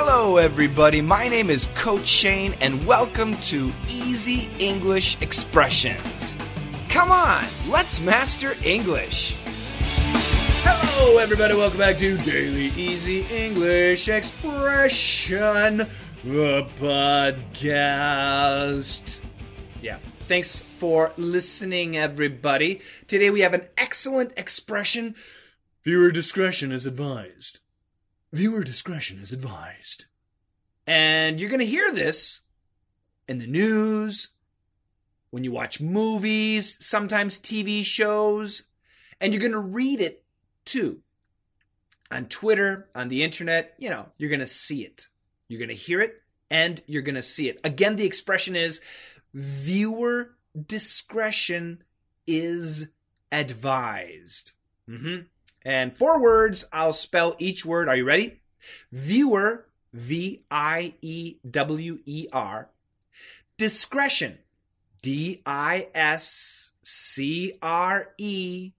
Hello, everybody. My name is Coach Shane, and welcome to Easy English Expressions. Come on, let's master English. Hello, everybody. Welcome back to Daily Easy English Expression, the podcast. Yeah. Thanks for listening, everybody. Today we have an excellent expression. Viewer discretion is advised. Viewer discretion is advised. And you're going to hear this in the news, when you watch movies, sometimes TV shows, and you're going to read it too. On Twitter, on the internet, you know, you're going to see it. You're going to hear it and you're going to see it. Again, the expression is viewer discretion is advised. Mm-hmm. And four words, I'll spell each word. Are you ready? Viewer, V I E W E R. Discretion, D I S C R E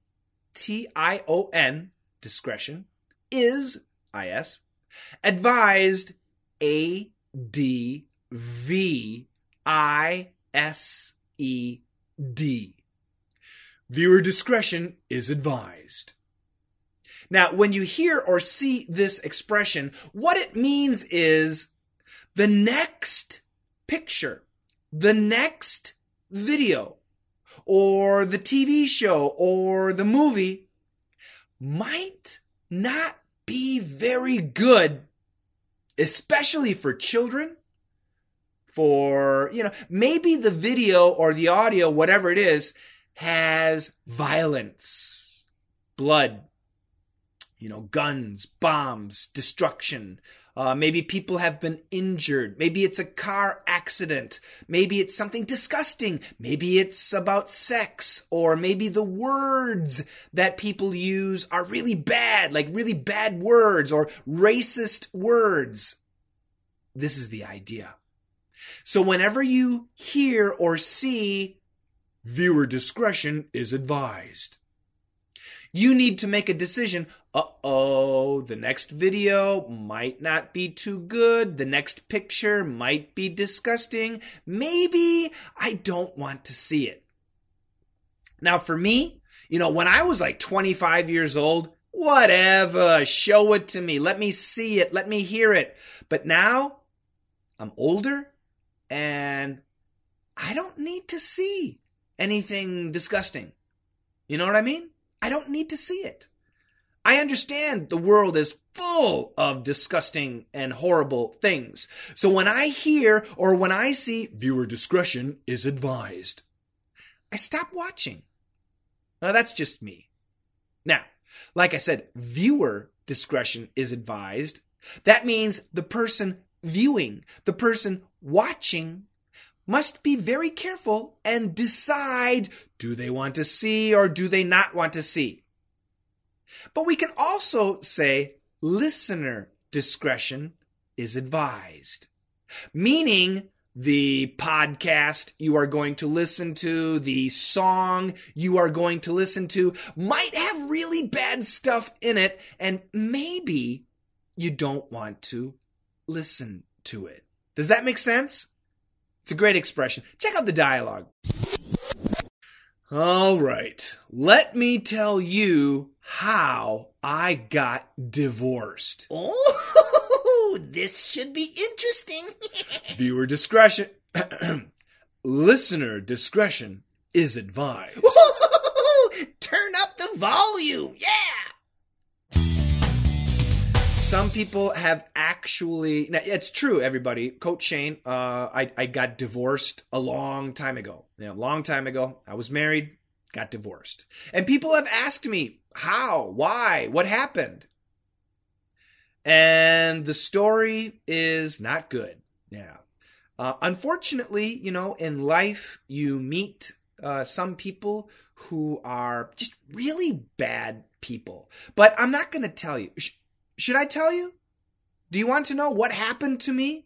T I O N. Discretion is I S. Advised, A D V I S E D. Viewer discretion is advised. Now, when you hear or see this expression, what it means is the next picture, the next video, or the TV show, or the movie might not be very good, especially for children. For, you know, maybe the video or the audio, whatever it is, has violence, blood, you know, guns, bombs, destruction. Uh, maybe people have been injured. Maybe it's a car accident. Maybe it's something disgusting. Maybe it's about sex. Or maybe the words that people use are really bad, like really bad words or racist words. This is the idea. So whenever you hear or see, viewer discretion is advised you need to make a decision. Uh oh, the next video might not be too good. The next picture might be disgusting. Maybe I don't want to see it. Now, for me, you know, when I was like 25 years old, whatever, show it to me. Let me see it. Let me hear it. But now I'm older and I don't need to see anything disgusting. You know what I mean? I don't need to see it. I understand the world is full of disgusting and horrible things. So when I hear or when I see viewer discretion is advised, I stop watching. Now that's just me. Now, like I said, viewer discretion is advised. That means the person viewing, the person watching must be very careful and decide do they want to see or do they not want to see. But we can also say listener discretion is advised, meaning the podcast you are going to listen to, the song you are going to listen to might have really bad stuff in it, and maybe you don't want to listen to it. Does that make sense? It's a great expression. Check out the dialogue. All right. Let me tell you how I got divorced. Oh, this should be interesting. Viewer discretion, listener discretion is advised. Turn up the volume. Yeah. Some people have actually. Now, it's true, everybody. Coach Shane, uh, I, I got divorced a long time ago. You know, long time ago. I was married, got divorced. And people have asked me, how? Why? What happened? And the story is not good. Yeah. Uh, unfortunately, you know, in life, you meet uh, some people who are just really bad people. But I'm not going to tell you. Sh- should I tell you? Do you want to know what happened to me?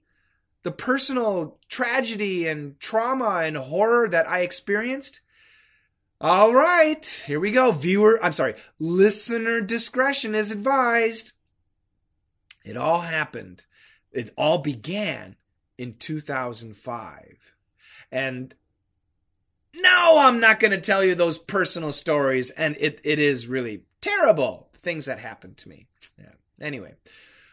The personal tragedy and trauma and horror that I experienced? All right, here we go. Viewer, I'm sorry, listener discretion is advised. It all happened It all began in 2005. And no, I'm not going to tell you those personal stories. And it, it is really terrible things that happened to me. Yeah. Anyway.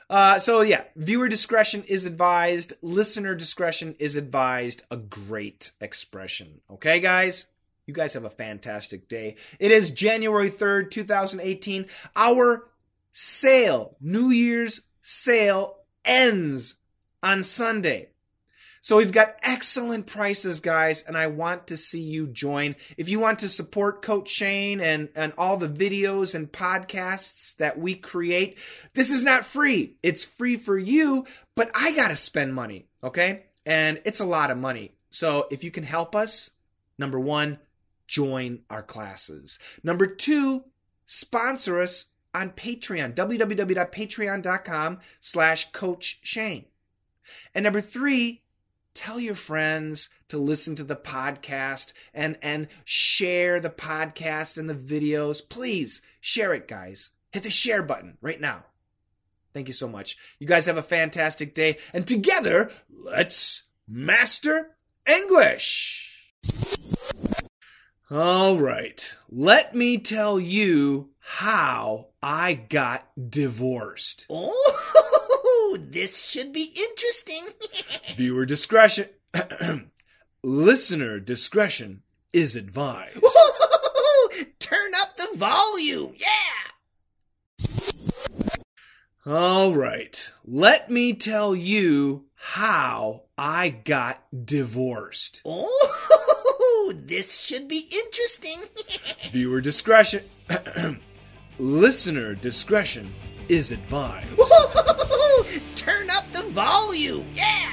Uh, so yeah, viewer discretion is advised. Listener discretion is advised. A great expression. Okay, guys? You guys have a fantastic day. It is January 3rd, 2018. Our sale, New Year's sale ends on Sunday. So we've got excellent prices, guys, and I want to see you join. If you want to support Coach Shane and, and all the videos and podcasts that we create, this is not free. It's free for you, but I got to spend money, okay? And it's a lot of money. So if you can help us, number one, join our classes. Number two, sponsor us on Patreon, www.patreon.com slash Coach Shane. And number three, tell your friends to listen to the podcast and, and share the podcast and the videos. Please share it, guys. Hit the share button right now. Thank you so much. You guys have a fantastic day. And together, let's master English. All right. Let me tell you how I got divorced. Oh, this should be interesting. Viewer discretion, listener discretion is advised. Turn up the volume. Yeah. All right. Let me tell you how I got divorced. Oh, this should be interesting. Viewer discretion, listener discretion is advised. Up the volume. Yeah.